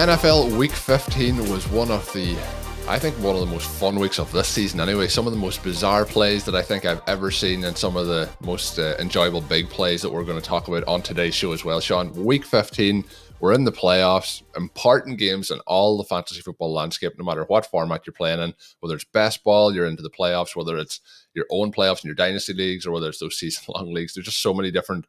NFL Week 15 was one of the, I think, one of the most fun weeks of this season. Anyway, some of the most bizarre plays that I think I've ever seen, and some of the most uh, enjoyable big plays that we're going to talk about on today's show as well. Sean, Week 15, we're in the playoffs, important games in all the fantasy football landscape, no matter what format you're playing in. Whether it's best ball, you're into the playoffs. Whether it's your own playoffs in your dynasty leagues, or whether it's those season-long leagues, there's just so many different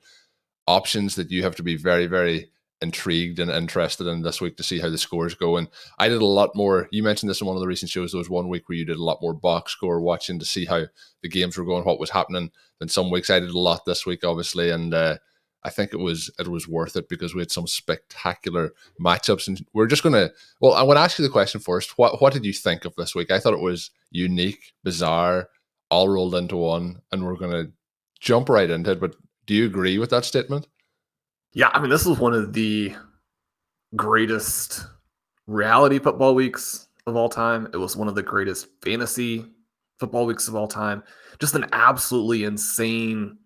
options that you have to be very, very intrigued and interested in this week to see how the scores go. And I did a lot more. You mentioned this in one of the recent shows. There was one week where you did a lot more box score watching to see how the games were going, what was happening. Than some weeks I did a lot this week, obviously, and uh, I think it was it was worth it because we had some spectacular matchups. And we're just gonna. Well, I want to ask you the question first. What what did you think of this week? I thought it was unique, bizarre, all rolled into one, and we're gonna jump right into it. But do you agree with that statement? Yeah, I mean, this was one of the greatest reality football weeks of all time. It was one of the greatest fantasy football weeks of all time. Just an absolutely insane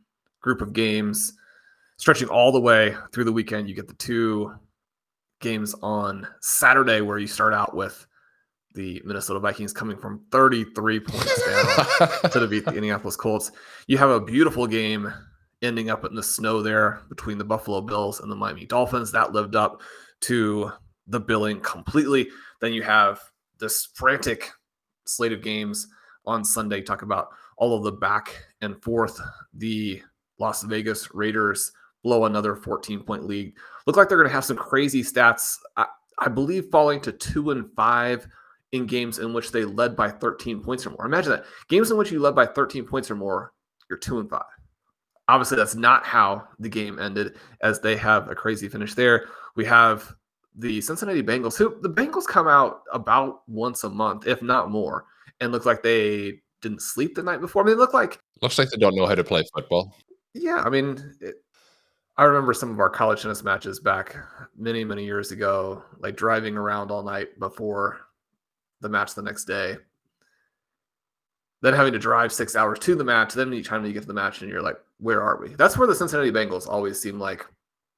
group of games stretching all the way through the weekend. You get the two games on Saturday where you start out with the Minnesota Vikings coming from 33 points down to beat the Indianapolis Colts. You have a beautiful game ending up in the snow there between the Buffalo Bills and the Miami Dolphins. That lived up to the billing completely. Then you have this frantic slate of games on Sunday. Talk about all of the back and forth. The Las Vegas Raiders blow another 14 point lead. Look like they're going to have some crazy stats. I, I believe falling to two and five in games in which they led by 13 points or more. Imagine that games in which you led by 13 points or more, you're two and five. Obviously, that's not how the game ended, as they have a crazy finish there. We have the Cincinnati Bengals, who the Bengals come out about once a month, if not more, and look like they didn't sleep the night before. I mean, they look like looks like they don't know how to play football. Yeah, I mean, it, I remember some of our college tennis matches back many, many years ago, like driving around all night before the match the next day. Then having to drive six hours to the match. Then each time you get to the match and you're like, where are we? That's where the Cincinnati Bengals always seem like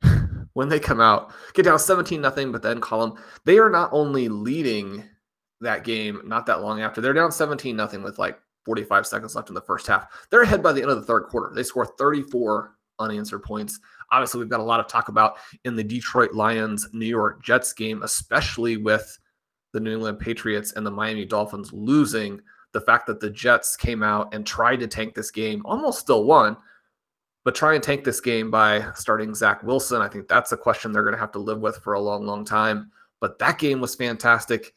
when they come out, get down 17 nothing, but then call them. They are not only leading that game not that long after, they're down 17 nothing with like 45 seconds left in the first half. They're ahead by the end of the third quarter. They score 34 unanswered points. Obviously, we've got a lot of talk about in the Detroit Lions New York Jets game, especially with the New England Patriots and the Miami Dolphins losing. The fact that the Jets came out and tried to tank this game, almost still won, but try and tank this game by starting Zach Wilson. I think that's a question they're going to have to live with for a long, long time. But that game was fantastic.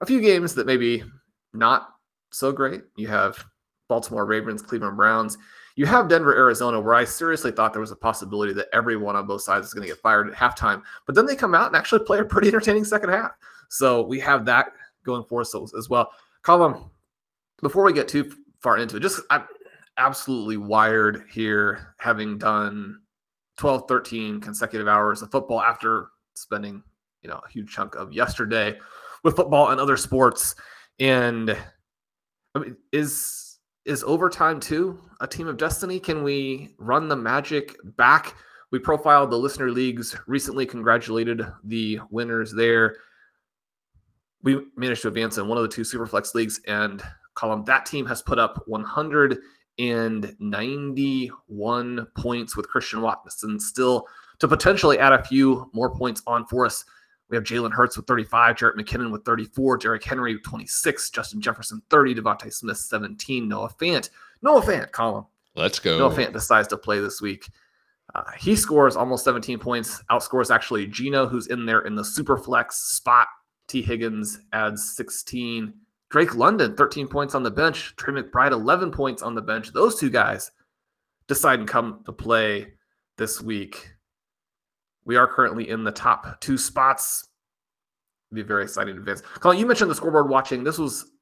A few games that maybe not so great. You have Baltimore Ravens, Cleveland Browns. You have Denver, Arizona, where I seriously thought there was a possibility that everyone on both sides is going to get fired at halftime. But then they come out and actually play a pretty entertaining second half. So we have that going for us as well. Colin, before we get too far into it, just I, absolutely wired here, having done 12, 13 consecutive hours of football after spending, you know, a huge chunk of yesterday with football and other sports. And I mean, is is overtime too a team of destiny? Can we run the magic back? We profiled the listener leagues recently, congratulated the winners there. We managed to advance in one of the two Superflex leagues, and Colin that team has put up 191 points with Christian Watson still to potentially add a few more points on for us. We have Jalen Hurts with 35, Jerick McKinnon with 34, Derrick Henry with 26, Justin Jefferson 30, DeVonta Smith 17, Noah Fant. Noah Fant, Colin. Let's go. Noah Fant decides to play this week. Uh, he scores almost 17 points, outscores actually Geno, who's in there in the super flex spot. Tee Higgins adds 16. Drake London, 13 points on the bench. Trey McBride, 11 points on the bench. Those two guys decide and come to play this week. We are currently in the top two spots. It'll be very exciting to advance. Colin, you mentioned the scoreboard watching. This was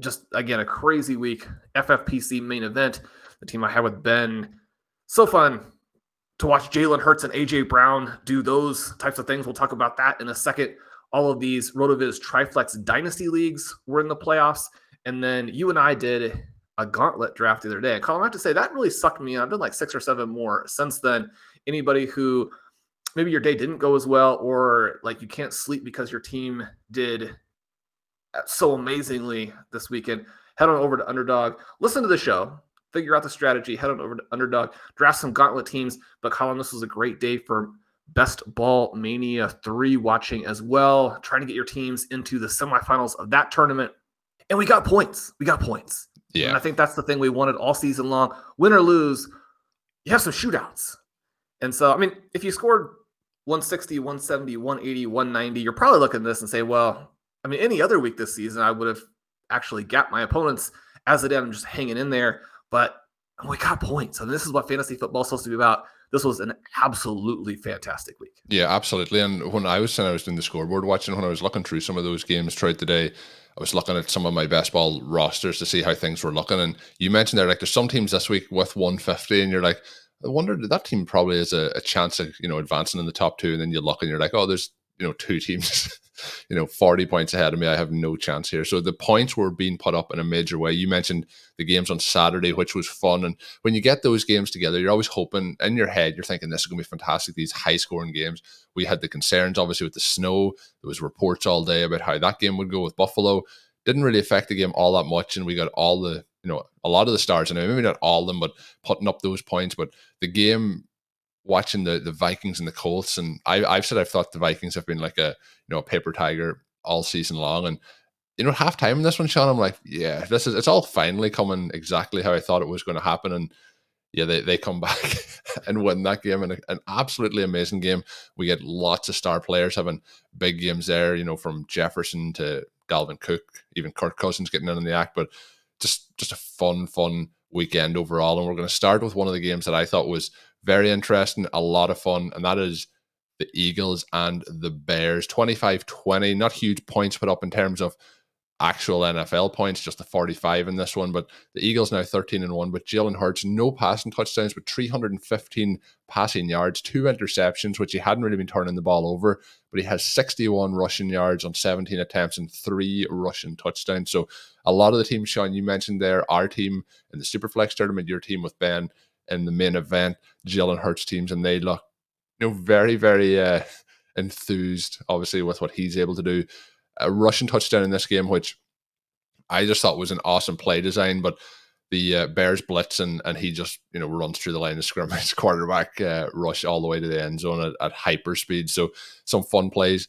just, again, a crazy week. FFPC main event, the team I had with Ben. So fun to watch Jalen Hurts and AJ Brown do those types of things. We'll talk about that in a second. All of these RotoViz Triflex Dynasty leagues were in the playoffs. And then you and I did a gauntlet draft the other day. Colin, I have to say that really sucked me. I've done like six or seven more since then. Anybody who maybe your day didn't go as well, or like you can't sleep because your team did so amazingly this weekend, head on over to Underdog. Listen to the show figure out the strategy, head on over to Underdog, draft some gauntlet teams. But Colin, this was a great day for Best Ball Mania 3 watching as well, trying to get your teams into the semifinals of that tournament. And we got points. We got points. Yeah. And I think that's the thing we wanted all season long. Win or lose, you have some shootouts. And so, I mean, if you scored 160, 170, 180, 190, you're probably looking at this and say, well, I mean, any other week this season, I would have actually gapped my opponents. As it is, I'm just hanging in there but we got points. and this is what fantasy football is supposed to be about. This was an absolutely fantastic week. Yeah, absolutely. And when I was saying I was doing the scoreboard watching, when I was looking through some of those games throughout the day, I was looking at some of my best ball rosters to see how things were looking. And you mentioned there, like, there's some teams this week with 150, and you're like, I wonder that team probably has a, a chance of, you know, advancing in the top two. And then you look and you're like, oh, there's, you know, two teams you know, 40 points ahead of me. I have no chance here. So the points were being put up in a major way. You mentioned the games on Saturday, which was fun. And when you get those games together, you're always hoping in your head, you're thinking this is going to be fantastic, these high scoring games. We had the concerns, obviously, with the snow. There was reports all day about how that game would go with Buffalo. Didn't really affect the game all that much. And we got all the, you know, a lot of the stars, and maybe not all of them, but putting up those points. But the game watching the the Vikings and the Colts, and I, I've said I've thought the Vikings have been like a you know a paper tiger all season long, and you know halftime in this one, Sean, I'm like, yeah, this is it's all finally coming exactly how I thought it was going to happen, and yeah, they, they come back and win that game and an absolutely amazing game. We get lots of star players having big games there, you know, from Jefferson to Dalvin Cook, even Kirk Cousins getting in on the act, but just just a fun, fun weekend overall. And we're going to start with one of the games that I thought was very interesting, a lot of fun, and that is the Eagles and the Bears. 25 20, not huge points put up in terms of actual NFL points, just the 45 in this one. But the Eagles now 13 and 1, but Jalen Hurts, no passing touchdowns, but 315 passing yards, two interceptions, which he hadn't really been turning the ball over, but he has 61 rushing yards on 17 attempts and three rushing touchdowns. So a lot of the teams, Sean, you mentioned there, our team in the Superflex tournament, your team with Ben in the main event, Jalen Hurts teams, and they look, you know, very, very uh, enthused, obviously, with what he's able to do. A rushing touchdown in this game, which I just thought was an awesome play design, but the uh, Bears blitz and, and he just you know runs through the line of scrimmage, quarterback uh, rush all the way to the end zone at, at hyper speed. So some fun plays.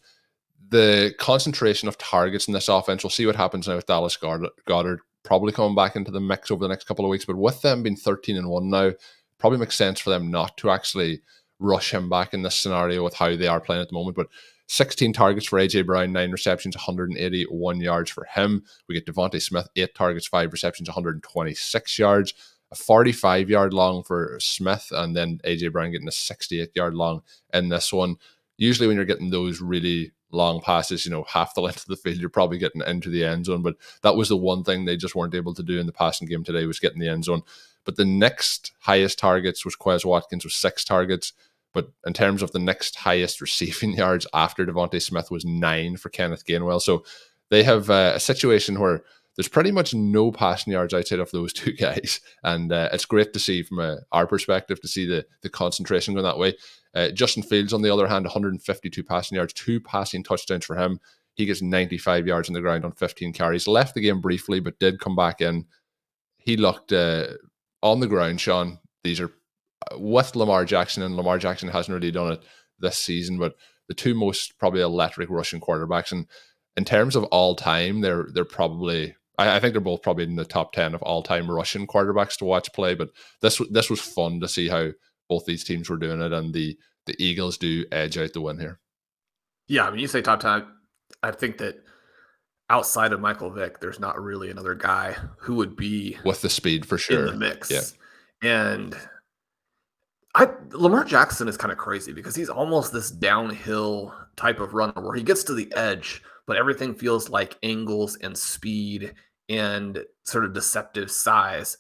The concentration of targets in this offense, we'll see what happens now with Dallas Goedert probably coming back into the mix over the next couple of weeks. But with them being 13 and 1 now, probably makes sense for them not to actually rush him back in this scenario with how they are playing at the moment. But 16 targets for AJ Brown, nine receptions, 181 yards for him. We get DeVonta Smith, eight targets, five receptions, 126 yards. A 45 yard long for Smith, and then AJ Brown getting a 68 yard long in this one. Usually, when you're getting those really long passes, you know, half the length of the field, you're probably getting into the end zone. But that was the one thing they just weren't able to do in the passing game today was getting the end zone. But the next highest targets was Quez Watkins with six targets. But in terms of the next highest receiving yards after DeVonta Smith was nine for Kenneth Gainwell. So they have uh, a situation where there's pretty much no passing yards outside of those two guys, and uh, it's great to see from a, our perspective to see the the concentration going that way. Uh, Justin Fields, on the other hand, 152 passing yards, two passing touchdowns for him. He gets 95 yards on the ground on 15 carries. Left the game briefly, but did come back in. He looked uh, on the ground, Sean. These are uh, with Lamar Jackson, and Lamar Jackson hasn't really done it this season, but the two most probably electric Russian quarterbacks. And in terms of all time, they're they're probably I, I, think they're both probably in the top ten of all time Russian quarterbacks to watch play. But this this was fun to see how both these teams were doing it, and the the Eagles do edge out the win here. Yeah, I mean, you say top ten. I think that outside of Michael Vick, there's not really another guy who would be with the speed for sure in the mix. Yeah. And I Lamar Jackson is kind of crazy because he's almost this downhill type of runner where he gets to the edge, but everything feels like angles and speed and sort of deceptive size.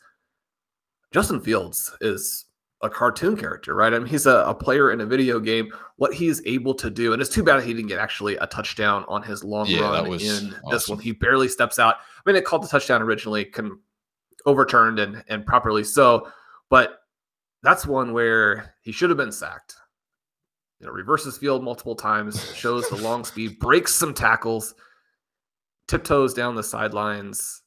Justin Fields is a cartoon character, right? I mean, he's a, a, player in a video game. What he's able to do, and it's too bad he didn't get actually a touchdown on his long yeah, run in awesome. this one. He barely steps out. I mean, it called the touchdown originally, can overturned and and properly so, but that's one where he should have been sacked. You know, reverses field multiple times, shows the long speed, breaks some tackles, tiptoes down the sidelines,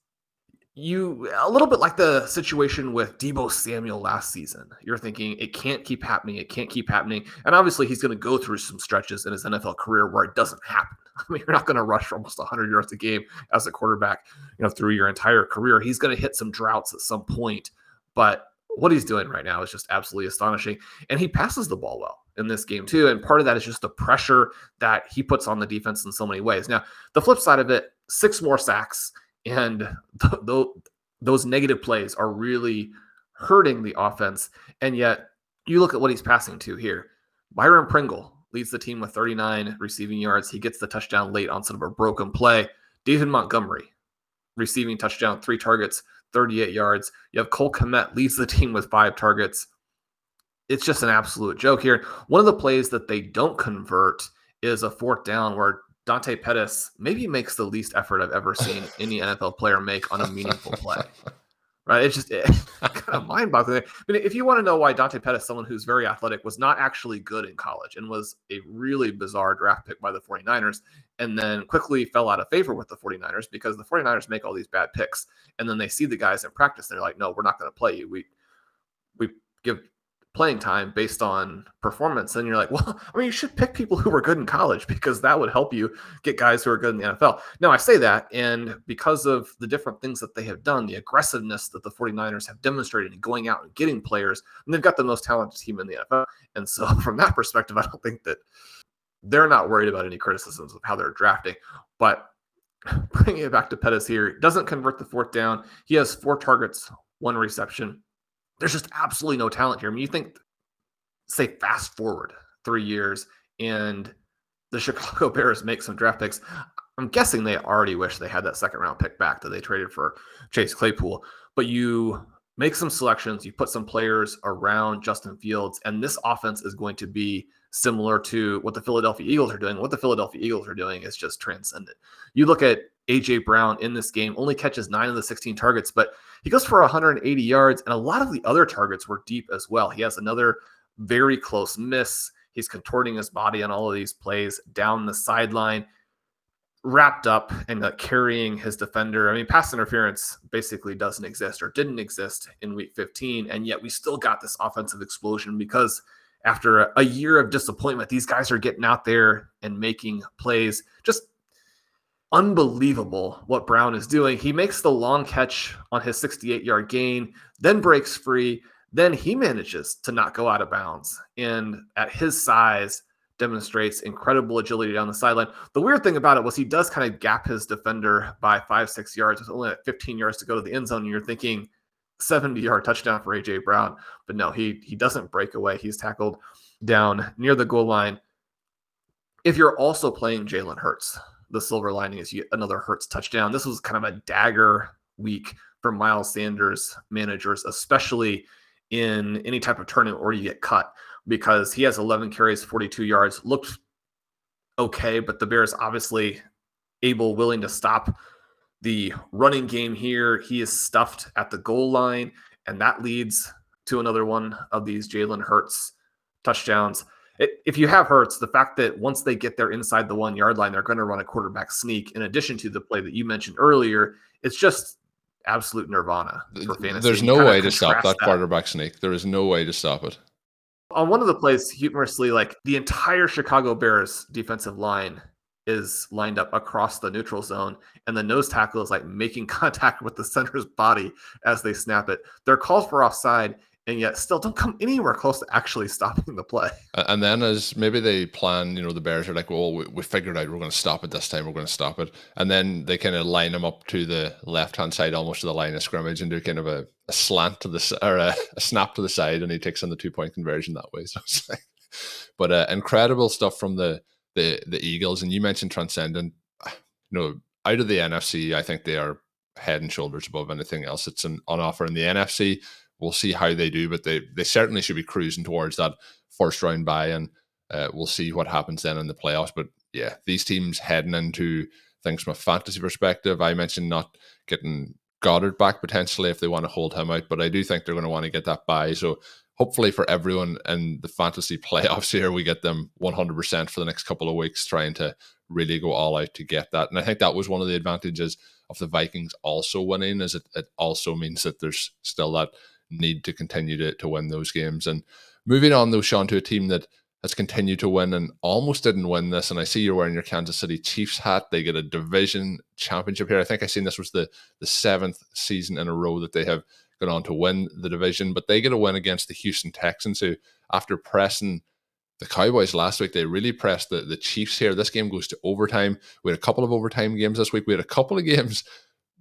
you a little bit like the situation with Deebo Samuel last season. You're thinking it can't keep happening, it can't keep happening, and obviously he's going to go through some stretches in his NFL career where it doesn't happen. I mean, you're not going to rush for almost 100 yards a game as a quarterback, you know, through your entire career. He's going to hit some droughts at some point, but what he's doing right now is just absolutely astonishing, and he passes the ball well in this game too. And part of that is just the pressure that he puts on the defense in so many ways. Now, the flip side of it, six more sacks and th- th- those negative plays are really hurting the offense. And yet, you look at what he's passing to here. Byron Pringle leads the team with 39 receiving yards. He gets the touchdown late on sort of a broken play. David Montgomery, receiving touchdown, three targets, 38 yards. You have Cole Kmet leads the team with five targets. It's just an absolute joke here. One of the plays that they don't convert is a fourth down where Dante Pettis maybe makes the least effort I've ever seen any NFL player make on a meaningful play. Right? It's just it, kind of mind boggling. I mean, if you want to know why Dante Pettis, someone who's very athletic, was not actually good in college and was a really bizarre draft pick by the 49ers, and then quickly fell out of favor with the 49ers because the 49ers make all these bad picks. And then they see the guys in practice and they're like, no, we're not going to play you. We we give playing time based on performance. And you're like, well, I mean, you should pick people who were good in college because that would help you get guys who are good in the NFL. Now, I say that, and because of the different things that they have done, the aggressiveness that the 49ers have demonstrated in going out and getting players, and they've got the most talented team in the NFL. And so, from that perspective, I don't think that they're not worried about any criticisms of how they're drafting. But bringing it back to Pettis here, doesn't convert the fourth down. He has four targets, one reception there's just absolutely no talent here. I mean, you think, say, fast forward three years and the Chicago Bears make some draft picks. I'm guessing they already wish they had that second round pick back that they traded for Chase Claypool. But you make some selections, you put some players around Justin Fields, and this offense is going to be similar to what the Philadelphia Eagles are doing. What the Philadelphia Eagles are doing is just transcendent. You look at AJ Brown in this game, only catches nine of the 16 targets, but he goes for 180 yards, and a lot of the other targets were deep as well. He has another very close miss. He's contorting his body on all of these plays down the sideline, wrapped up and uh, carrying his defender. I mean, pass interference basically doesn't exist or didn't exist in week 15. And yet we still got this offensive explosion because after a, a year of disappointment, these guys are getting out there and making plays. Just unbelievable what Brown is doing. He makes the long catch on his 68 yard gain, then breaks free. Then he manages to not go out of bounds. And at his size, demonstrates incredible agility down the sideline. The weird thing about it was he does kind of gap his defender by five, six yards with only 15 yards to go to the end zone. And you're thinking 70 yard touchdown for AJ Brown. But no, he he doesn't break away. He's tackled down near the goal line. If you're also playing Jalen Hurts, the silver lining is another Hurts touchdown. This was kind of a dagger week for Miles Sanders managers, especially in any type of tournament where you get cut because he has 11 carries, 42 yards. Looked okay, but the Bears obviously able, willing to stop the running game here. He is stuffed at the goal line, and that leads to another one of these Jalen Hurts touchdowns. If you have Hurts, the fact that once they get there inside the one yard line, they're going to run a quarterback sneak, in addition to the play that you mentioned earlier, it's just absolute nirvana for fantasy. There's no way to stop that, that quarterback sneak. There is no way to stop it. On one of the plays, humorously, like the entire Chicago Bears defensive line is lined up across the neutral zone, and the nose tackle is like making contact with the center's body as they snap it. They're called for offside, and yet still don't come anywhere close to actually stopping the play. And then as maybe they plan, you know, the Bears are like, well, we, we figured out we're going to stop it this time. We're going to stop it. And then they kind of line them up to the left hand side, almost to the line of scrimmage, and do kind of a, a slant to the or a, a, snap to the side, and he takes on the two point conversion that way. So it's like, but uh, incredible stuff from the the the Eagles. And you mentioned transcendent. You know, out of the NFC, I think they are head and shoulders above anything else that's an, on offer in the NFC we'll see how they do, but they they certainly should be cruising towards that first round bye, and uh, we'll see what happens then in the playoffs. But yeah, these teams heading into things from a fantasy perspective. I mentioned not getting Goedert back potentially if they want to hold him out, but I do think they're going to want to get that bye. So hopefully for everyone in the fantasy playoffs here, we get them 100% for the next couple of weeks, trying to really go all out to get that. And I think that was one of the advantages of the Vikings also winning, is it, it also means that there's still that need to continue to, to win those games. And moving on, though, Sean, to a team that has continued to win and almost didn't win this. And I see you're wearing your Kansas City Chiefs hat. They get a division championship here. I think I seen this was the the seventh season in a row that they have gone on to win the division, but they get a win against the Houston Texans, who after pressing the Cowboys last week, they really pressed the, the Chiefs here. This game goes to overtime. We had a couple of overtime games this week. We had a couple of games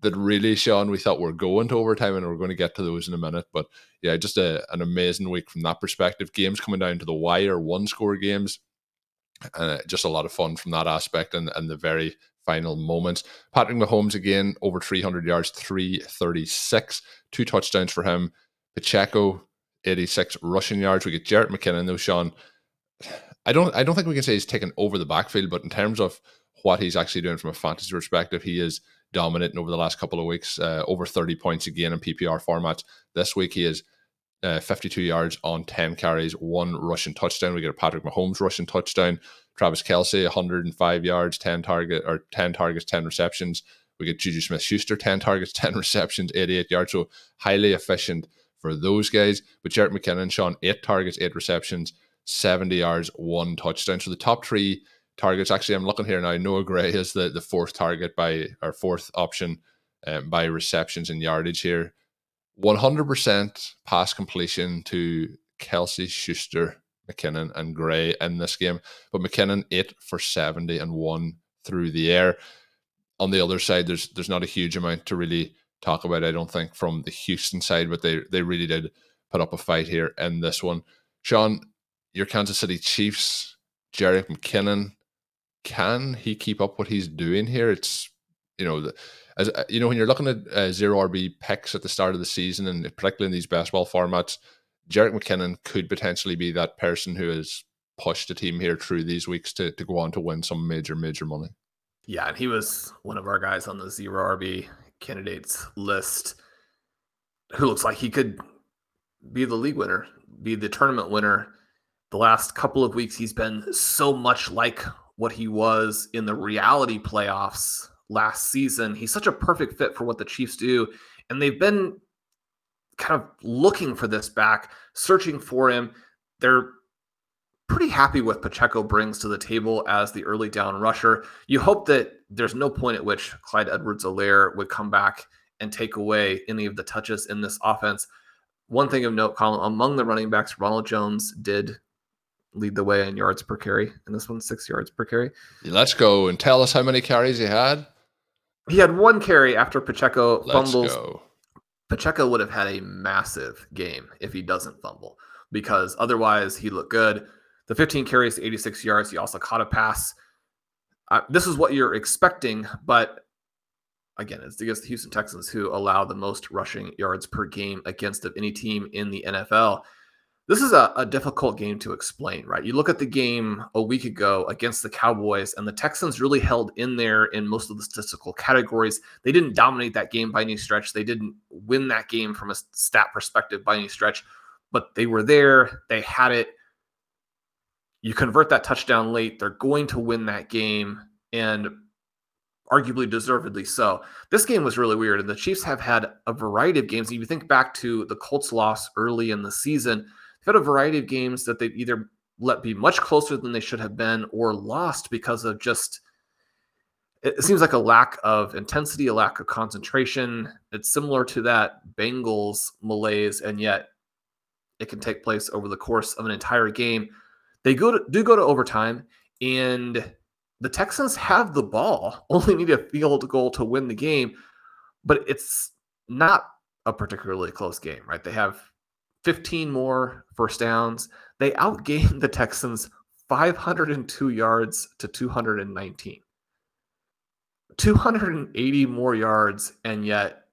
that really, Sean, we thought we're going to overtime and we're going to get to those in a minute. But yeah, just a, an amazing week from that perspective. Games coming down to the wire, one score games. Uh, just a lot of fun from that aspect and, and the very final moments. Patrick Mahomes again, over 300 yards, 336, two touchdowns for him. Pacheco, 86 rushing yards. We get Jerick McKinnon though, Sean. I don't I don't think we can say he's taken over the backfield, but in terms of what he's actually doing from a fantasy perspective, he is dominating over the last couple of weeks, uh, over 30 points again in PPR formats. This week, he is uh, 52 yards on 10 carries, one rushing touchdown. We get a Patrick Mahomes rushing touchdown. Travis Kelce, 105 yards, 10 target or 10 targets, 10 receptions. We get Juju Smith Schuster, 10 targets, 10 receptions, 88 yards. So highly efficient for those guys. But Jerick McKinnon, Sean, eight targets, eight receptions, 70 yards, one touchdown. So the top three targets. Actually, I'm looking here now. Noah Gray is the, the fourth target by our fourth option um, by receptions and yardage here. 100% pass completion to Kelce Schuster, McKinnon, and Gray in this game. But McKinnon, eight for 70 and one through the air. On the other side, there's there's not a huge amount to really talk about, I don't think, from the Houston side, but they they really did put up a fight here in this one. Sean, your Kansas City Chiefs, Jerick McKinnon, can he keep up what he's doing here? It's you know, as uh, you know, when you're looking at uh, zero RB picks at the start of the season, and particularly in these best ball formats, Jerick McKinnon could potentially be that person who has pushed the team here through these weeks to to go on to win some major major money. Yeah, and he was one of our guys on the zero RB candidates list, who looks like he could be the league winner, be the tournament winner. The last couple of weeks, he's been so much like what he was in the reality playoffs last season. He's such a perfect fit for what the Chiefs do. And they've been kind of looking for this back, searching for him. They're pretty happy with Pacheco brings to the table as the early down rusher. You hope that there's no point at which Clyde Edwards-Helaire would come back and take away any of the touches in this offense. One thing of note, Colin, among the running backs, Ronald Jones did lead the way in yards per carry. And this one, six yards per carry. Let's go and tell us how many carries he had. He had one carry after Pacheco Let's fumbles. Go. Pacheco would have had a massive game if he doesn't fumble because otherwise he looked good. The 15 carries, 86 yards. He also caught a pass. Uh, this is what you're expecting, but again, it's against the Houston Texans who allow the most rushing yards per game against of any team in the NFL. This is a, a, difficult game to explain, right? You look at the game a week ago against the Cowboys, and the Texans really held in there in most of the statistical categories. They didn't dominate that game by any stretch. They didn't win that game from a stat perspective by any stretch, but they were there. They had it. You convert that touchdown late, they're going to win that game, and arguably deservedly so. This game was really weird, and the Chiefs have had a variety of games. If you think back to the Colts loss early in the season, had a variety of games that they've either let be much closer than they should have been or lost because of just it seems like a lack of intensity, a lack of concentration. It's similar to that Bengals malaise, and yet it can take place over the course of an entire game. They go to, do go to overtime, and the Texans have the ball, only need a field goal to win the game, but it's not a particularly close game, right? They have 15 more first downs. They outgained the Texans 502 yards to 219. 280 more yards, and yet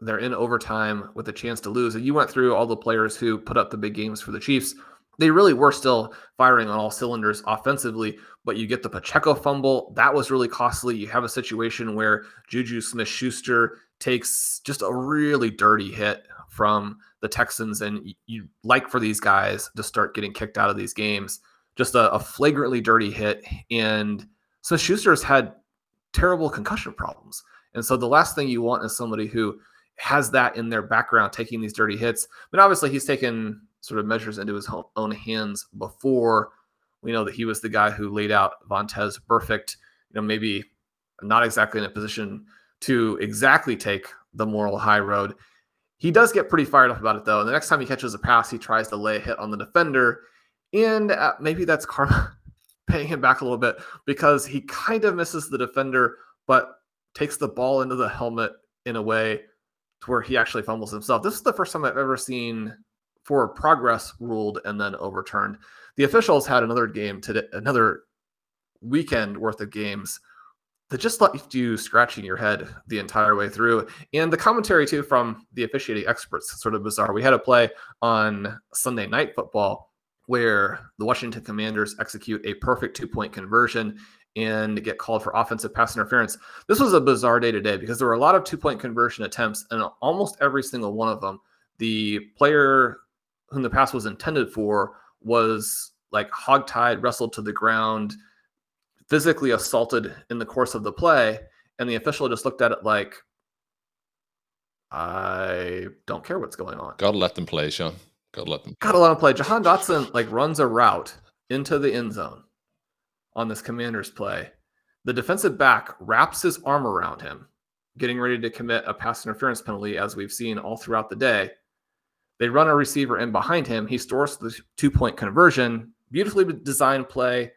they're in overtime with a chance to lose. And you went through all the players who put up the big games for the Chiefs. They really were still firing on all cylinders offensively, but you get the Pacheco fumble. That was really costly. You have a situation where Juju Smith Schuster takes just a really dirty hit from the Texans, and you like for these guys to start getting kicked out of these games. Just a, a flagrantly dirty hit, and so Schuster's had terrible concussion problems, and so the last thing you want is somebody who has that in their background, taking these dirty hits. But obviously, he's taken sort of measures into his own hands before. We know that he was the guy who laid out Vontaze Burfict. You know, maybe not exactly in a position to exactly take the moral high road. He does get pretty fired up about it though. And the next time he catches a pass, he tries to lay a hit on the defender. And uh, maybe that's karma paying him back a little bit because he kind of misses the defender, but takes the ball into the helmet in a way to where he actually fumbles himself. This is the first time I've ever seen for progress ruled and then overturned. The officials had another game today, another weekend worth of games that just left you scratching your head the entire way through. And the commentary, too, from the officiating experts, sort of bizarre. We had a play on Sunday Night Football where the Washington Commanders execute a perfect two point conversion and get called for offensive pass interference. This was a bizarre day today because there were a lot of two point conversion attempts, and almost every single one of them, the player whom the pass was intended for was like hogtied, wrestled to the ground physically assaulted in the course of the play, and the official just looked at it like, I don't care what's going on. Gotta let them play, Sean. Gotta let them. Gotta let them play. Jahan Dotson like runs a route into the end zone on this commander's play. The defensive back wraps his arm around him, getting ready to commit a pass interference penalty, as we've seen all throughout the day. They run a receiver in behind him. He stores the two point conversion. Beautifully designed play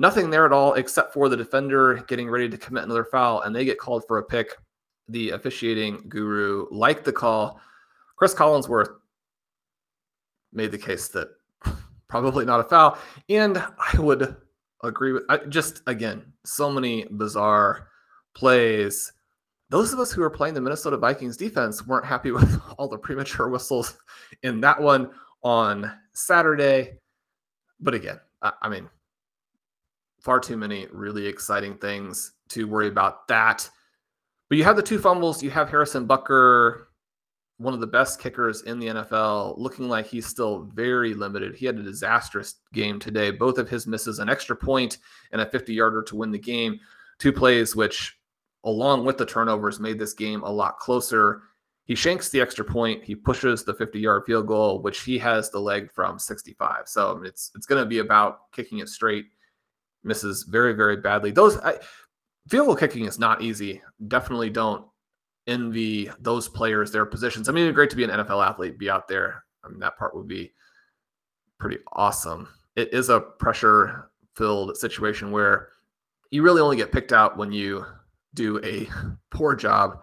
nothing there at all except for the defender getting ready to commit another foul, and they get called for a pick. The officiating guru liked the call. Chris Collinsworth made the case that probably not a foul, and I would agree with. I, just again, so many bizarre plays. Those of us who are playing the Minnesota Vikings defense weren't happy with all the premature whistles in that one on Saturday. But again, I, I mean, far too many really exciting things to worry about that. But you have the two fumbles. You have Harrison Butker, one of the best kickers in the NFL, looking like he's still very limited. He had a disastrous game today. Both of his misses, an extra point and a 50 yarder to win the game. Two plays, which, along with the turnovers, made this game a lot closer. He shanks the extra point. He pushes the 50 yard field goal, which he has the leg from 65. So it's it's going to be about kicking it straight misses very, very badly. Those I, field goal kicking is not easy. Definitely don't envy those players their positions. I mean, it'd be great to be an NFL athlete, be out there. I mean, that part would be pretty awesome. It is a pressure filled situation where you really only get picked out when you do a poor job.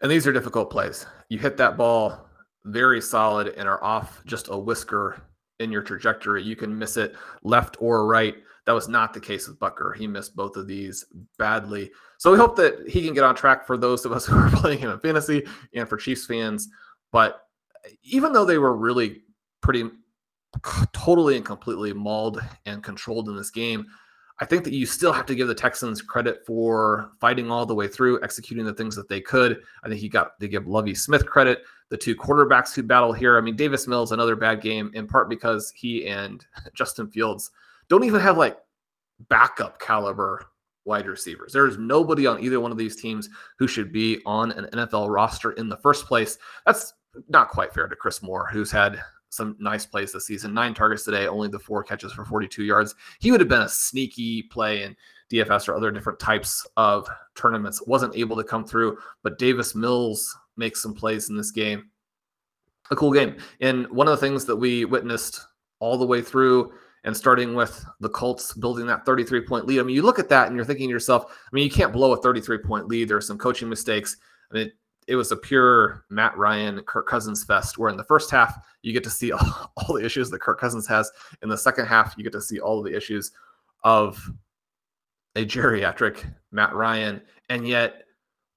And these are difficult plays. You hit that ball very solid and are off just a whisker in your trajectory. You can miss it left or right. That was not the case with Butker. He missed both of these badly. So we hope that he can get on track for those of us who are playing him in fantasy and for Chiefs fans. But even though they were really pretty totally and completely mauled and controlled in this game. I think that you still have to give the Texans credit for fighting all the way through, executing the things that they could. I think you got to give Lovie Smith credit. The two quarterbacks who battle here. I mean, Davis Mills, another bad game, in part because he and Justin Fields don't even have like backup caliber wide receivers. There is nobody on either one of these teams who should be on an NFL roster in the first place. That's not quite fair to Chris Moore, who's had some nice plays this season. Nine targets today, only the four catches for 42 yards. He would have been a sneaky play in DFS or other different types of tournaments. Wasn't able to come through, but Davis Mills makes some plays in this game. A cool game. And one of the things that we witnessed all the way through and starting with the Colts building that 33 point lead. I mean, you look at that and you're thinking to yourself, I mean, you can't blow a 33 point lead. There are some coaching mistakes. I mean, it was a pure Matt Ryan, Kirk Cousins fest, where in the first half, you get to see all, all the issues that Kirk Cousins has. In the second half, you get to see all of the issues of a geriatric Matt Ryan. And yet,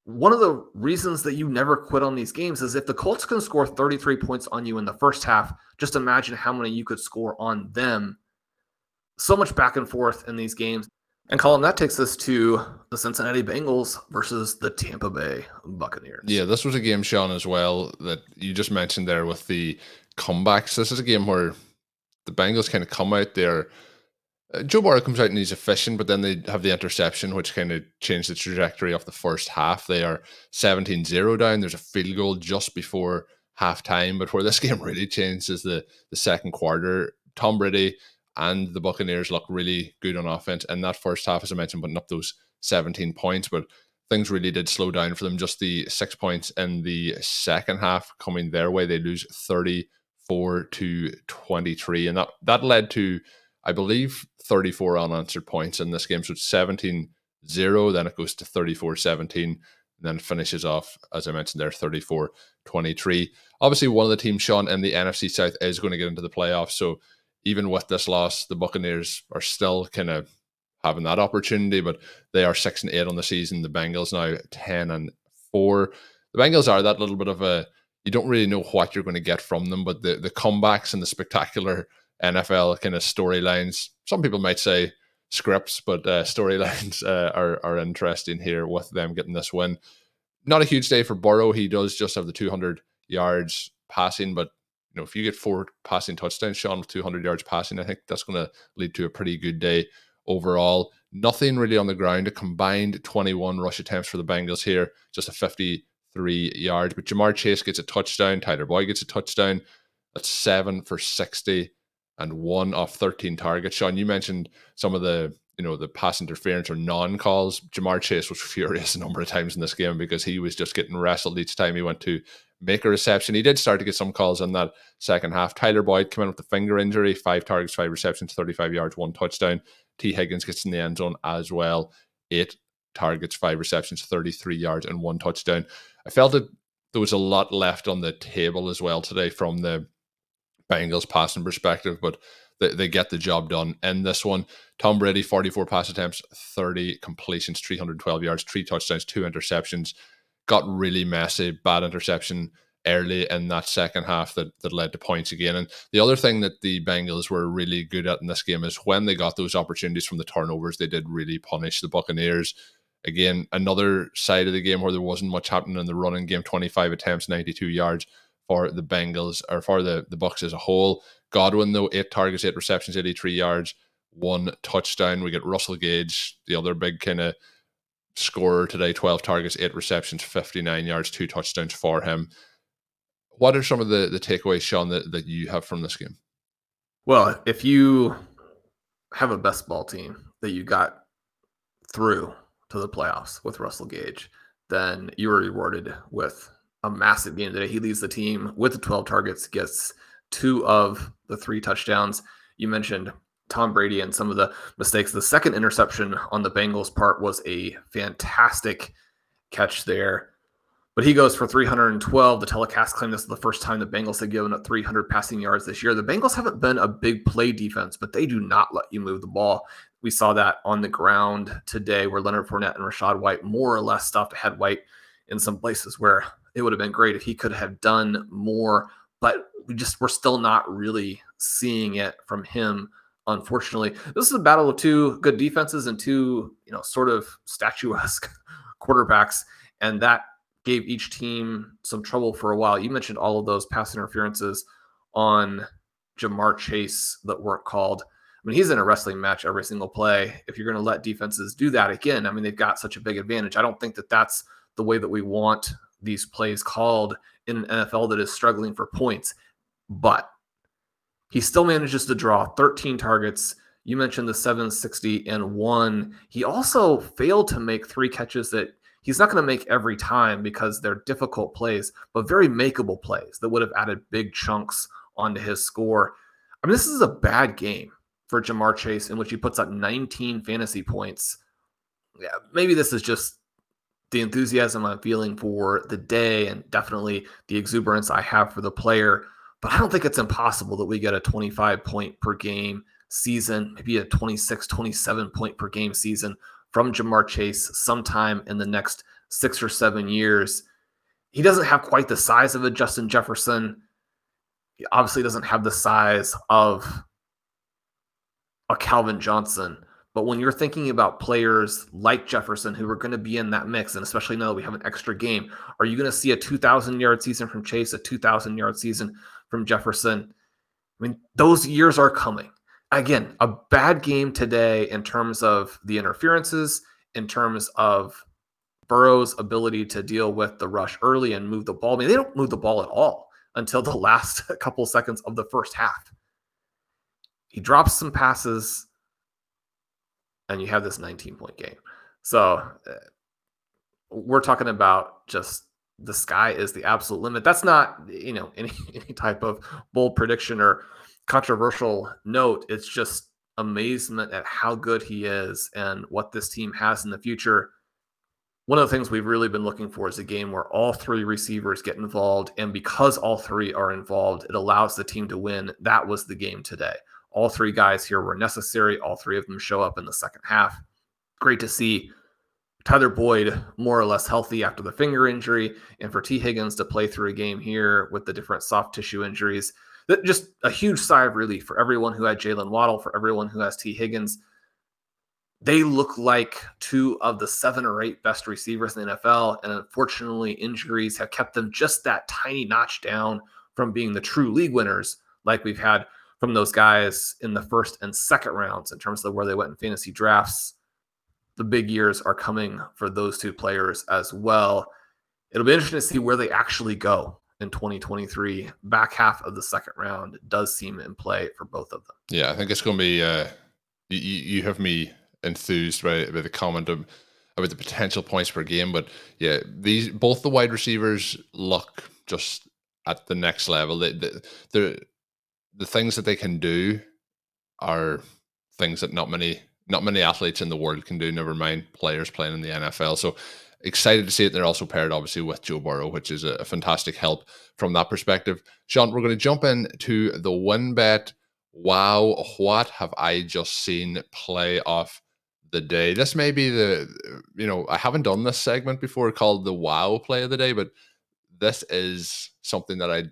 one of the reasons that you never quit on these games is if the Colts can score 33 points on you in the first half, just imagine how many you could score on them. So much back and forth in these games. And Colin, that takes us to the Cincinnati Bengals versus the Tampa Bay Buccaneers. Yeah, this was a game, Sean, as well, that you just mentioned there with the comebacks. This is a game where the Bengals kind of come out there. Uh, Joe Burrow comes out and he's efficient, but then they have the interception, which kind of changed the trajectory of the first half. They are 17 0 down. There's a field goal just before halftime, but where this game really changed is the, the second quarter. Tom Brady and the Buccaneers look really good on offense. And that first half, as I mentioned, putting up those 17 points, but things really did slow down for them. Just the six points in the second half coming their way, they lose 34 to 23. And that, that led to, I believe, 34 unanswered points in this game. So it's 17 0, then it goes to 34 17, then finishes off, as I mentioned there, 34 23. Obviously, one of the teams, Sean, in the NFC South is going to get into the playoffs. So even with this loss, the Buccaneers are still kind of having that opportunity, but they are six and eight on the season. The Bengals now ten and four. The Bengals are that little bit of a you don't really know what you're going to get from them, but the the comebacks and the spectacular NFL kind of storylines. Some people might say scripts, but uh, storylines uh, are are interesting here with them getting this win. Not a huge day for Burrow. He does just have the 200 yards passing, but you know, if you get four passing touchdowns, Sean, with 200 yards passing, I think that's going to lead to a pretty good day overall. Nothing really on the ground. A combined 21 rush attempts for the Bengals here, just a 53 yards. But Ja'Marr Chase gets a touchdown. Tyler Boyd gets a touchdown. That's seven for 60 and one off 13 targets. Sean, you mentioned some of the you know the pass interference or non-calls. Ja'Marr Chase was furious a number of times in this game because he was just getting wrestled each time he went to make a reception. He did start to get some calls in that second half. Tyler Boyd came in with the finger injury, five targets, five receptions, 35 yards, one touchdown. Tee Higgins gets in the end zone as well, eight targets, five receptions, 33 yards, and one touchdown. I felt that there was a lot left on the table as well today from the Bengals passing perspective, but they, they get the job done in this one. Tom Brady, 44 pass attempts, 30 completions, 312 yards, three touchdowns, two interceptions got really messy, bad interception early in that second half that, that led to points again. And the other thing that the Bengals were really good at in this game is when they got those opportunities from the turnovers, they did really punish the Buccaneers. Again, another side of the game where there wasn't much happening in the running game, 25 attempts, 92 yards for the Bengals or for the, the Bucks as a whole. Godwin, though, eight targets, eight receptions, 83 yards, one touchdown. We get Russell Gage, the other big kind of scorer today 12 targets, eight receptions, 59 yards, two touchdowns for him. What are some of the, the takeaways, Sean, that, that you have from this game? Well, if you have a best ball team that you got through to the playoffs with Russell Gage, then you were rewarded with a massive game today. He leads the team with the 12 targets, gets two of the three touchdowns. You mentioned Tom Brady and some of the mistakes. The second interception on the Bengals' part was a fantastic catch there. But he goes for 312. The telecast claimed this is the first time the Bengals have given up 300 passing yards this year. The Bengals haven't been a big play defense, but they do not let you move the ball. We saw that on the ground today where Leonard Fournette and Rachaad White more or less stopped ahead White in some places where it would have been great if he could have done more but we just we're still not really seeing it from him. Unfortunately, this is a battle of two good defenses and two, you know, sort of statuesque quarterbacks, and that gave each team some trouble for a while. You mentioned all of those pass interferences on Ja'Marr Chase that weren't called. I mean, he's in a wrestling match every single play. If you're going to let defenses do that again, I mean, they've got such a big advantage. I don't think that that's the way that we want these plays called in an NFL that is struggling for points. But he still manages to draw 13 targets. You mentioned the 760 and one. He also failed to make three catches that he's not going to make every time because they're difficult plays, but very makeable plays that would have added big chunks onto his score. I mean, this is a bad game for Ja'Marr Chase in which he puts up 19 fantasy points. Yeah, maybe this is just the enthusiasm I'm feeling for the day and definitely the exuberance I have for the player. But I don't think it's impossible that we get a 25 point per game season, maybe a 26, 27 point per game season from Ja'Marr Chase sometime in the next six or seven years. He doesn't have quite the size of a Justin Jefferson. He obviously doesn't have the size of a Calvin Johnson. But when you're thinking about players like Jefferson who are going to be in that mix, and especially now that we have an extra game, are you going to see a 2,000 yard season from Chase, a 2,000 yard season from Jefferson? I mean, those years are coming. Again, a bad game today in terms of the interferences, in terms of Burrow's ability to deal with the rush early and move the ball. I mean, they don't move the ball at all until the last couple seconds of the first half. He drops some passes, and you have this 19 point game. So uh, we're talking about just the sky is the absolute limit. That's not, you know, any, any type of bold prediction or controversial note. It's just amazement at how good he is and what this team has in the future. One of the things we've really been looking for is a game where all three receivers get involved. And because all three are involved, it allows the team to win. That was the game today. All three guys here were necessary. All three of them show up in the second half. Great to see Tyler Boyd more or less healthy after the finger injury, and for Tee Higgins to play through a game here with the different soft tissue injuries. That just a huge sigh of relief for everyone who had Jaylen Waddle, for everyone who has Tee Higgins. They look like two of the seven or eight best receivers in the NFL, and unfortunately, injuries have kept them just that tiny notch down from being the true league winners, like we've had from those guys in the first and second rounds in terms of where they went in fantasy drafts. The big years are coming for those two players as well. It'll be interesting to see where they actually go in 2023. Back half of the second round does seem in play for both of them. Yeah, I think it's going to be. Uh, you, you have me enthused by, by the comment of, about the potential points per game, but yeah, these both the wide receivers look just at the next level. They, they, the things that they can do are things that not many not many athletes in the world can do. Never mind players playing in the NFL. So excited to see it. They're also paired obviously with Joe Burrow, which is a, fantastic help from that perspective. Sean, we're going to jump into the WynnBET. Wow, what have I just seen play off the day? This may be the you know I haven't done this segment before called the Wow play of the day, but this is something that I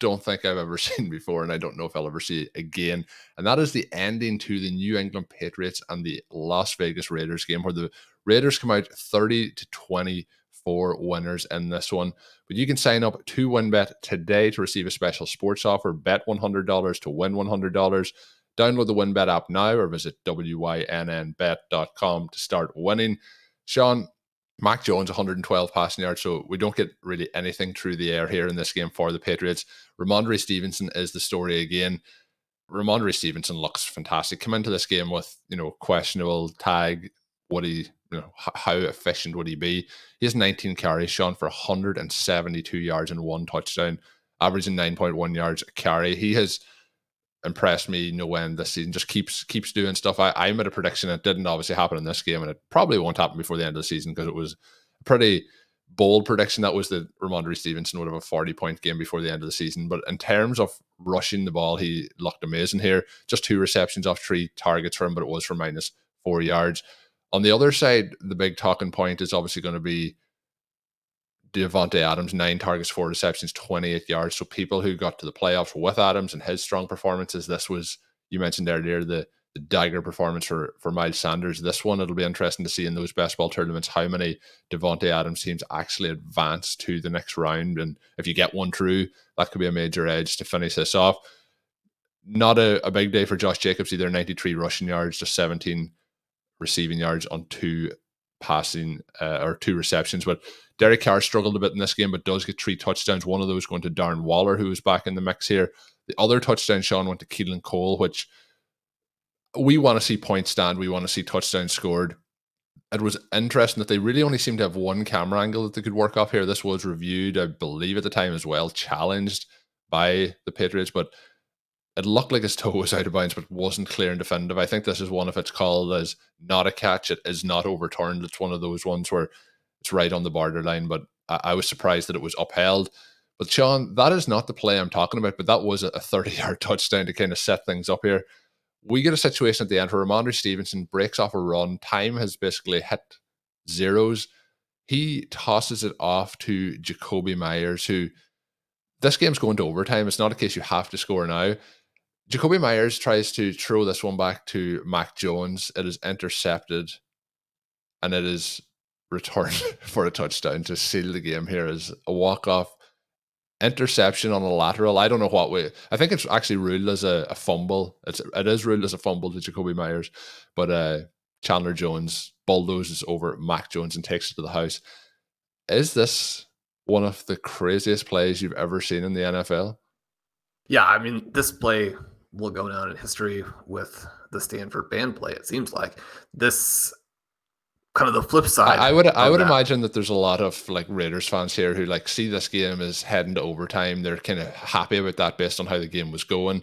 don't think I've ever seen before, and I don't know if I'll ever see it again. And that is the ending to the New England Patriots and the Las Vegas Raiders game, where the Raiders come out 30 to 24 winners in this one. But you can sign up to WynnBET today to receive a special sports offer. Bet $100 to win $100. Download the WynnBET app now or visit wynnbet.com to start winning. Sean, Mac Jones 112 passing yards, so we don't get really anything through the air here in this game for the Patriots. Rhamondre Stevenson is the story again. Rhamondre Stevenson looks fantastic. Come into this game with you know questionable tag. What he, you know, how efficient would he be? He has 19 carries, shown for 172 yards and one touchdown, averaging 9.1 yards a carry. He has impressed me no end this season. Just keeps keeps doing stuff. I, I made a prediction. It didn't obviously happen in this game, and it probably won't happen before the end of the season because it was a pretty bold prediction. That was that Rhamondre Stevenson would have a 40 point game before the end of the season. But in terms of rushing the ball, he looked amazing here. Just two receptions off three targets for him, but it was for minus four yards. On the other side, the big talking point is obviously going to be Davante Adams, nine targets, four receptions, 28 yards. So people who got to the playoffs with Adams and his strong performances, this was you mentioned earlier the the dagger performance for for Miles Sanders. This one it'll be interesting to see in those best ball tournaments how many Davante Adams teams actually advance to the next round, and if you get one through, that could be a major edge to finish this off. Not a, a big day for Josh Jacobs either. Ninety three rushing yards, just seventeen receiving yards on two passing uh, or two receptions, but Derek Carr struggled a bit in this game, but does get three touchdowns. One of those going to Darren Waller, who is back in the mix here. The other touchdown, Sean, went to Keelan Cole, which we want to see points stand. We want to see touchdowns scored. It was interesting that they really only seemed to have one camera angle that they could work off here. This was reviewed, I believe, at the time as well, challenged by the Patriots, but it looked like his toe was out of bounds, but wasn't clear and definitive. I think this is one of it's called as not a catch. It is not overturned. It's one of those ones where it's right on the borderline, but I, I was surprised that it was upheld. But Sean, that is not the play I'm talking about, but that was a 30 yard touchdown to kind of set things up here. We get a situation at the end where Rhamondre Stevenson breaks off a run. Time has basically hit zeros. He tosses it off to Jakobi Meyers, who this game's going to overtime. It's not a case you have to score now. Jakobi Meyers tries to throw this one back to Mac Jones. It is intercepted and it is return for a touchdown to seal the game here is a walk off interception on a lateral. I don't know what way. I think it's actually ruled as a, a, fumble. It's it is ruled as a fumble to Jakobi Meyers, but uh, Chandler Jones bulldozes over Mac Jones and takes it to the house. Is this one of the craziest plays you've ever seen in the NFL? Yeah, I mean, this play will go down in history with the Stanford band play. It seems like this kind of the flip side. I, I would I would that. imagine that there's a lot of like Raiders fans here who like see this game as heading to overtime. They're kind of happy about that based on how the game was going.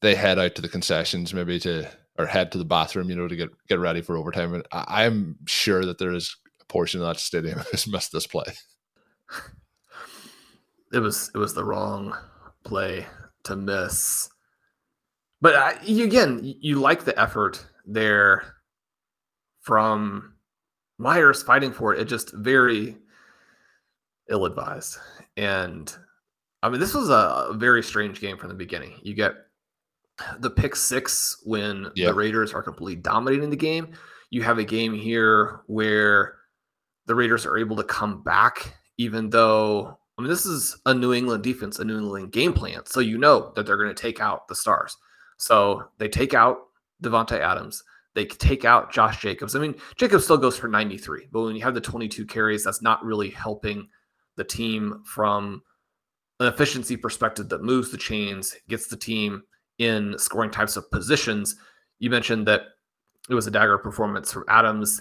They head out to the concessions maybe to or head to the bathroom, you know, to get get ready for overtime. And I, I'm sure that there is a portion of that stadium has missed this play. It was it was the wrong play to miss. But I, again, you like the effort there from Meyers fighting for it, it just very ill advised. And I mean, this was a, very strange game from the beginning. You get the pick six when yep. the Raiders are completely dominating the game. You have a game here where the Raiders are able to come back, even though, I mean, this is a New England defense, a New England game plan. So you know that they're going to take out the stars. So they take out Davante Adams. They take out Josh Jacobs. I mean, Jacobs still goes for 93, but when you have the 22 carries, that's not really helping the team from an efficiency perspective that moves the chains, gets the team in scoring types of positions. You mentioned that it was a dagger performance from Adams,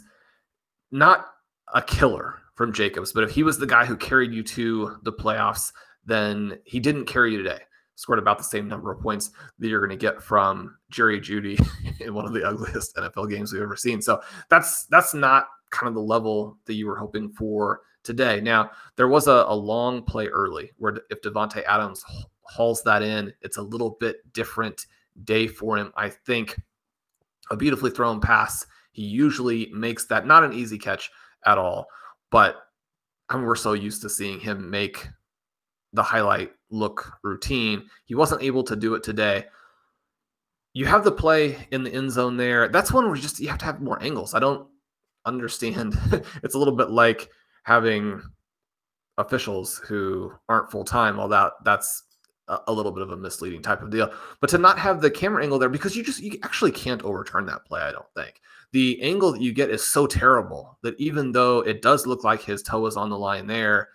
not a killer from Jacobs, but if he was the guy who carried you to the playoffs, then he didn't carry you today scored about the same number of points that you're going to get from Jerry Jeudy in one of the ugliest NFL games we've ever seen. So that's that's not kind of the level that you were hoping for today. Now there was a, a long play early where if Davante Adams hauls that in, it's a little bit different day for him. I think a beautifully thrown pass. He usually makes that not an easy catch at all, but I mean, we're so used to seeing him make the highlight look routine. He wasn't able to do it today. You have the play in the end zone there. That's one where you just you have to have more angles. I don't understand. it's a little bit like having officials who aren't full time. All that that's a, little bit of a misleading type of deal. But to not have the camera angle there because you just you actually can't overturn that play. I don't think the angle that you get is so terrible that even though it does look like his toe is on the line there,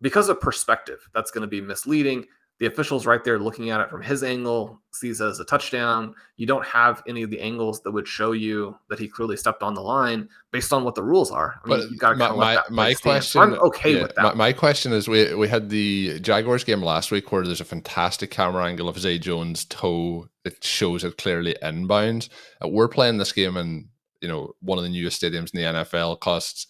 because of perspective, that's going to be misleading. The official's right there looking at it from his angle, sees it as a touchdown. You don't have any of the angles that would show you that he clearly stepped on the line based on what the rules are. I mean, but you got to my, my, my question, I'm okay yeah, with that. My, my, question is: we we had the Jaguars game last week where there's a fantastic camera angle of Zay Jones' toe that shows it clearly inbounds. Uh, we're playing this game in you know one of the newest stadiums in the NFL. Costs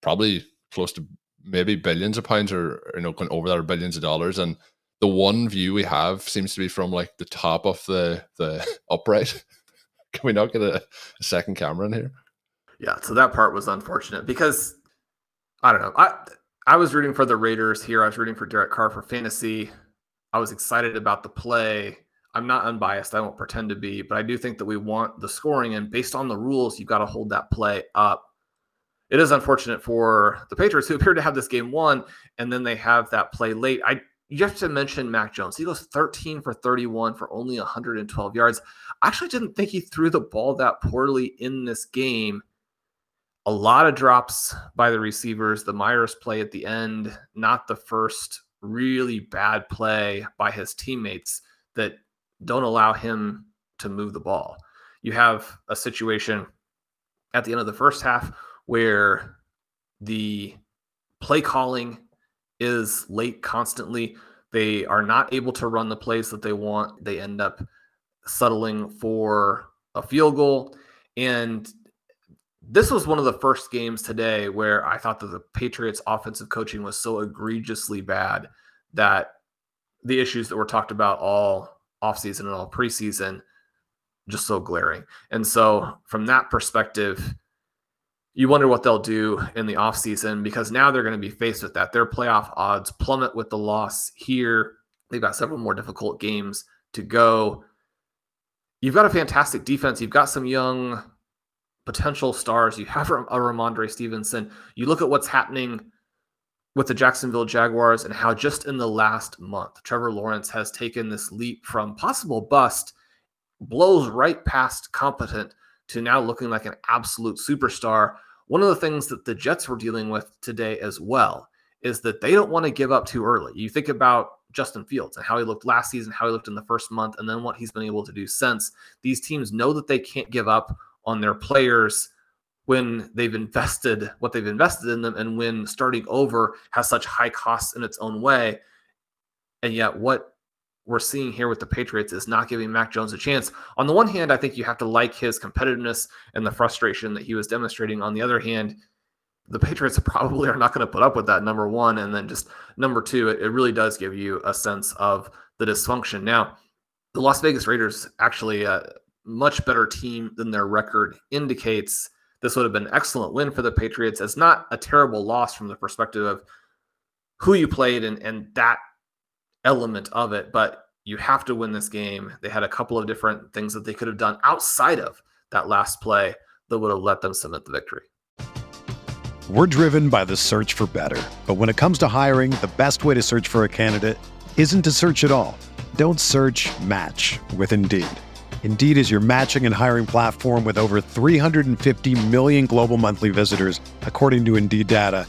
probably close to maybe billions of pounds or you know going over that or billions of dollars and the one view we have seems to be from like the top of the the upright can we not get a, a second camera in here yeah so that part was unfortunate because i don't know i I was rooting for the Raiders here. I was rooting for Derek Carr for fantasy. I was excited about the play. I'm not unbiased. I won't pretend to be, but I do think that we want the scoring. And based on the rules, you've got to hold that play up. It is unfortunate for the Patriots who appear to have this game won, and then they have that play late. I you have to mention Mac Jones. He goes 13 for 31 for only 112 yards. I actually didn't think he threw the ball that poorly in this game a lot of drops by the receivers. The Meyers play at the end, not the first really bad play by his teammates that don't allow him to move the ball. You have a situation at the end of the first half where the play calling is late constantly. They are not able to run the plays that they want. They end up settling for a field goal. And this was one of the first games today where I thought that the Patriots offensive coaching was so egregiously bad that the issues that were talked about all offseason and all preseason just so glaring. And so from that perspective, you wonder what they'll do in the offseason because now they're going to be faced with that. Their playoff odds plummet with the loss here. They've got several more difficult games to go. You've got a fantastic defense. You've got some young potential stars. You have a Rhamondre Stevenson. You look at what's happening with the Jacksonville Jaguars and how just in the last month, Trevor Lawrence has taken this leap from possible bust, blows right past competent to now looking like an absolute superstar. One of the things that the Jets were dealing with today as well is that they don't want to give up too early. You think about Justin Fields and how he looked last season, how he looked in the first month, and then what he's been able to do since. These teams know that they can't give up on their players when they've invested what they've invested in them and when starting over has such high costs in its own way. And yet, what we're seeing here with the Patriots is not giving Mac Jones a chance. On the one hand, I think you have to like his competitiveness and the frustration that he was demonstrating. On the other hand, the Patriots probably are not going to put up with that, number one. And then just number two, it, it really does give you a sense of the dysfunction. Now, the Las Vegas Raiders actually a much better team than their record indicates. This would have been an excellent win for the Patriots. It's not a terrible loss from the perspective of who you played and, and that element of it, but you have to win this game. They had a couple of different things that they could have done outside of that last play that would have let them submit the victory. We're driven by the search for better. But when it comes to hiring, the best way to search for a candidate isn't to search at all. Don't search match with Indeed. Indeed is your matching and hiring platform with over 350 million global monthly visitors, according to Indeed data,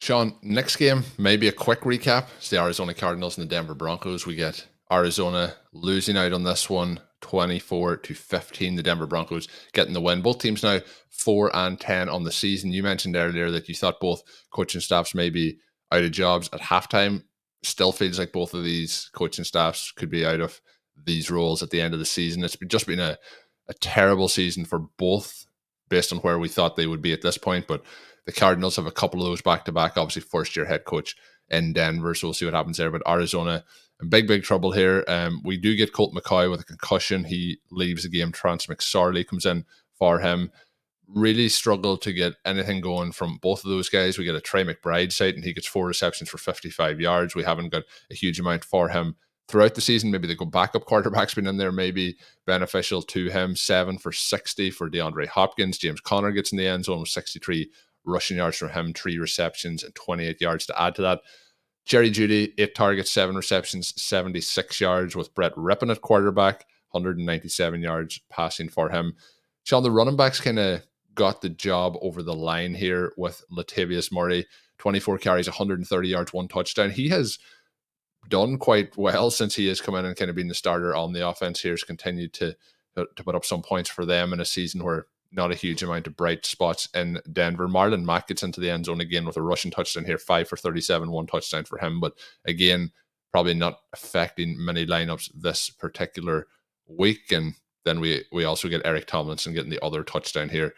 Sean, next game, maybe a quick recap. It's the Arizona Cardinals and the Denver Broncos. We get Arizona losing out on this one 24 to 15. The Denver Broncos getting the win. Both teams now 4 and 10 on the season. You mentioned earlier that you thought both coaching staffs may be out of jobs at halftime. Still feels like both of these coaching staffs could be out of these roles at the end of the season. It's just been a, a terrible season for both based on where we thought they would be at this point. But the Cardinals have a couple of those back to back. Obviously, first year head coach in Denver, so we'll see what happens there. But Arizona in big, big trouble here. Um, we do get Colt McCoy with a concussion. He leaves the game. Trace McSorley comes in for him. Really struggled to get anything going from both of those guys. We get a Trey McBride site, and he gets four receptions for 55 yards. We haven't got a huge amount for him throughout the season. Maybe they go backup quarterbacks been in there, maybe beneficial to him. Seven for 60 for DeAndre Hopkins. James Conner gets in the end zone with 63 rushing yards from him, three receptions and 28 yards to add to that. Jerry Jeudy, eight targets, seven receptions, 76 yards with Brett Rypien at quarterback. 197 yards passing for him. Shawn, the running backs kind of got the job over the line here with Latavius Murray, 24 carries, 130 yards, one touchdown. He has done quite well since he has come in and kind of been the starter on the offense here. Has continued to to put up some points for them in a season where not a huge amount of bright spots in Denver. Marlon Mack gets into the end zone again with a rushing touchdown here, five for 37, one touchdown for him. But again, probably not affecting many lineups this particular week. And then we we also get Eric Tomlinson getting the other touchdown here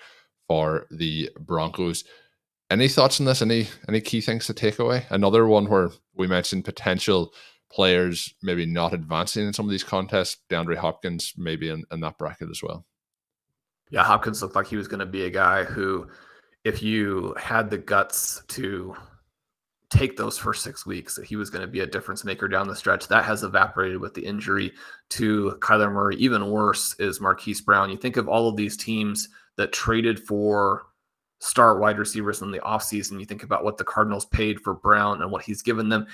for the Broncos. Any thoughts on this? Any any key things to take away? Another one where we mentioned potential players maybe not advancing in some of these contests. DeAndre Hopkins maybe in, in that bracket as well. Yeah, Hopkins looked like he was going to be a guy who, if you had the guts to take those first six weeks, that he was going to be a difference maker down the stretch. That has evaporated with the injury to Kyler Murray. Even worse is Marquise Brown. You think of all of these teams that traded for star wide receivers in the offseason. You think about what the Cardinals paid for Brown and what he's given them.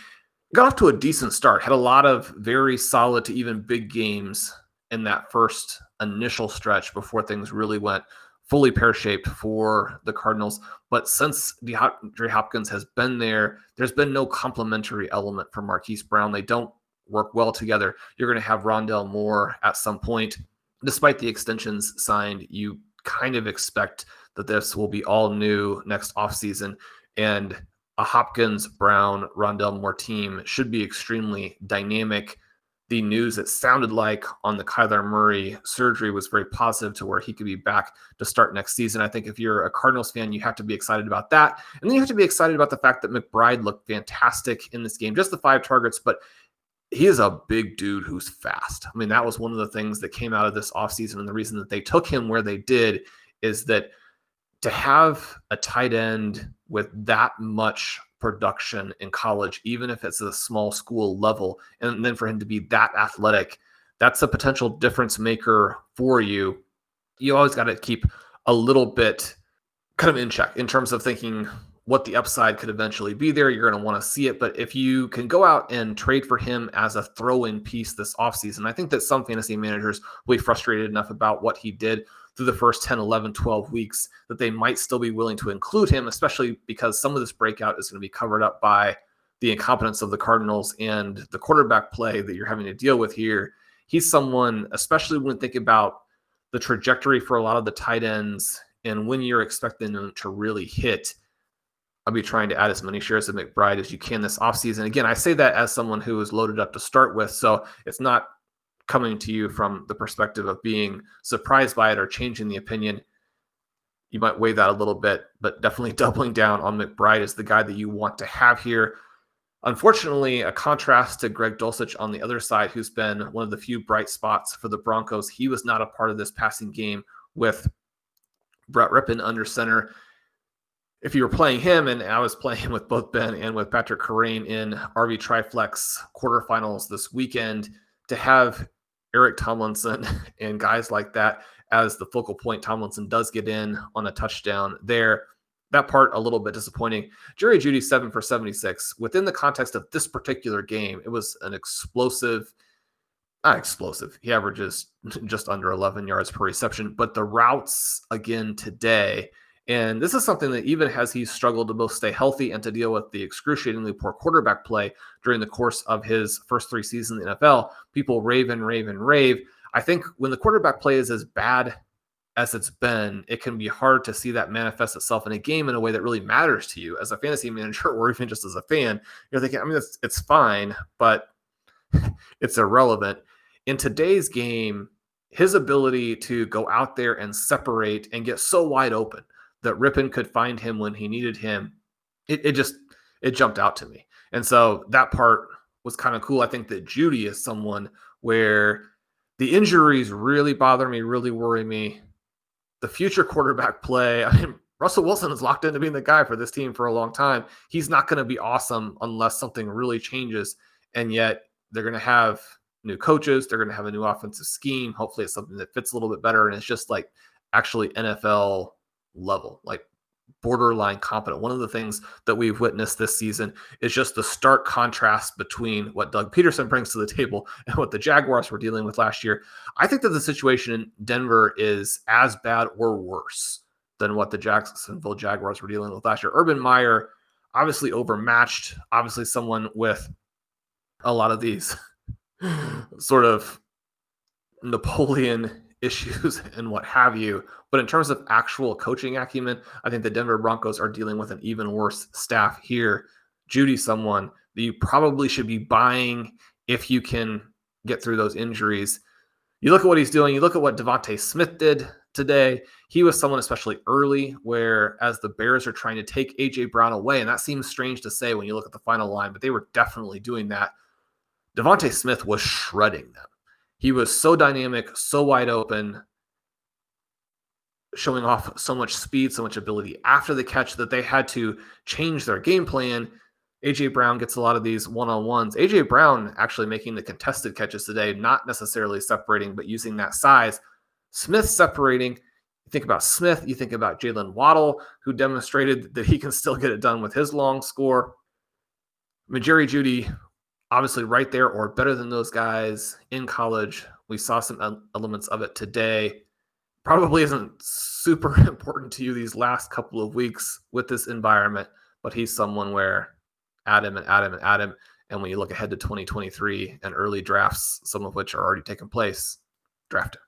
Got off to a decent start, had a lot of very solid to even big games in that first initial stretch before things really went fully pear shaped for the Cardinals. But since DeAndre Hopkins has been there, there's been no complementary element for Marquise Brown. They don't work well together. You're going to have Rondale Moore at some point. Despite the extensions signed, you kind of expect that this will be all new next offseason. And a Hopkins, Brown, Rondale Moore team should be extremely dynamic the news that sounded like on the Kyler Murray surgery was very positive to where he could be back to start next season. I think if you're a Cardinals fan, you have to be excited about that. And then you have to be excited about the fact that McBride looked fantastic in this game, just the five targets, but he is a big dude who's fast. I mean, that was one of the things that came out of this offseason. And the reason that they took him where they did is that to have a tight end with that much production in college, even if it's a small school level. And then for him to be that athletic, that's a potential difference maker for you. You always got to keep a little bit kind of in check in terms of thinking what the upside could eventually be there. You're going to want to see it. But if you can go out and trade for him as a throw in piece this offseason, I think that some fantasy managers will be frustrated enough about what he did through the first 10, 11, 12 weeks that they might still be willing to include him, especially because some of this breakout is going to be covered up by the incompetence of the Cardinals and the quarterback play that you're having to deal with here. He's someone, especially when thinking about the trajectory for a lot of the tight ends and when you're expecting them to really hit. I'll be trying to add as many shares of McBride as you can this offseason. Again, I say that as someone who is loaded up to start with. So it's not coming to you from the perspective of being surprised by it or changing the opinion, you might weigh that a little bit, but definitely doubling down on McBride is the guy that you want to have here. Unfortunately, a contrast to Greg Dulcich on the other side, who's been one of the few bright spots for the Broncos. He was not a part of this passing game with Brett Rypien under center. If you were playing him, and I was playing with both Ben and with Patrick Kerrane in RV Triflex quarterfinals this weekend, to have Eric Tomlinson and guys like that as the focal point. Tomlinson does get in on a touchdown there. That part a little bit disappointing. Jerry Jeudy seven for 76. Within the context of this particular game, it was an explosive, not explosive. He averages just under 11 yards per reception, but the routes again today and this is something that even as he struggled to both stay healthy and to deal with the excruciatingly poor quarterback play during the course of his first three seasons in the NFL, people rave and rave and rave. I think when the quarterback play is as bad as it's been, it can be hard to see that manifest itself in a game in a way that really matters to you as a fantasy manager or even just as a fan. You're thinking, I mean, it's, it's fine, but it's irrelevant. In today's game, his ability to go out there and separate and get so wide open that Rypien could find him when he needed him, it, it just it jumped out to me. And so that part was kind of cool. I think that Jeudy is someone where the injuries really bother me, really worry me. The future quarterback play, I mean, Russell Wilson is locked into being the guy for this team for a long time. He's not going to be awesome unless something really changes. And yet they're going to have new coaches. They're going to have a new offensive scheme. Hopefully it's something that fits a little bit better. And it's just like actually NFL level, like borderline competent. One of the things that we've witnessed this season is just the stark contrast between what Doug Pederson brings to the table and what the Jaguars were dealing with last year. I think that the situation in Denver is as bad or worse than what the Jacksonville Jaguars were dealing with last year. Urban Meyer, obviously overmatched, obviously someone with a lot of these sort of Napoleon issues and what have you. But in terms of actual coaching acumen, I think the Denver Broncos are dealing with an even worse staff here. Jeudy, someone that you probably should be buying if you can get through those injuries. You look at what he's doing, you look at what DeVonta Smith did today. He was someone, especially early, where as the Bears are trying to take AJ Brown away, and that seems strange to say when you look at the final line, but they were definitely doing that. DeVonta Smith was shredding them. He was so dynamic, so wide open, showing off so much speed, so much ability after the catch that they had to change their game plan. AJ Brown gets a lot of these one on ones. AJ Brown actually making the contested catches today, not necessarily separating, but using that size. Smith separating. You think about Smith, you think about Jaylen Waddle, who demonstrated that he can still get it done with his long score. Jerry Jeudy, obviously right there or better than those guys in college. We saw some elements of it today. Probably isn't super important to you these last couple of weeks with this environment, but he's someone where Adam and Adam and Adam. And when you look ahead to 2023 and early drafts, some of which are already taking place, draft him.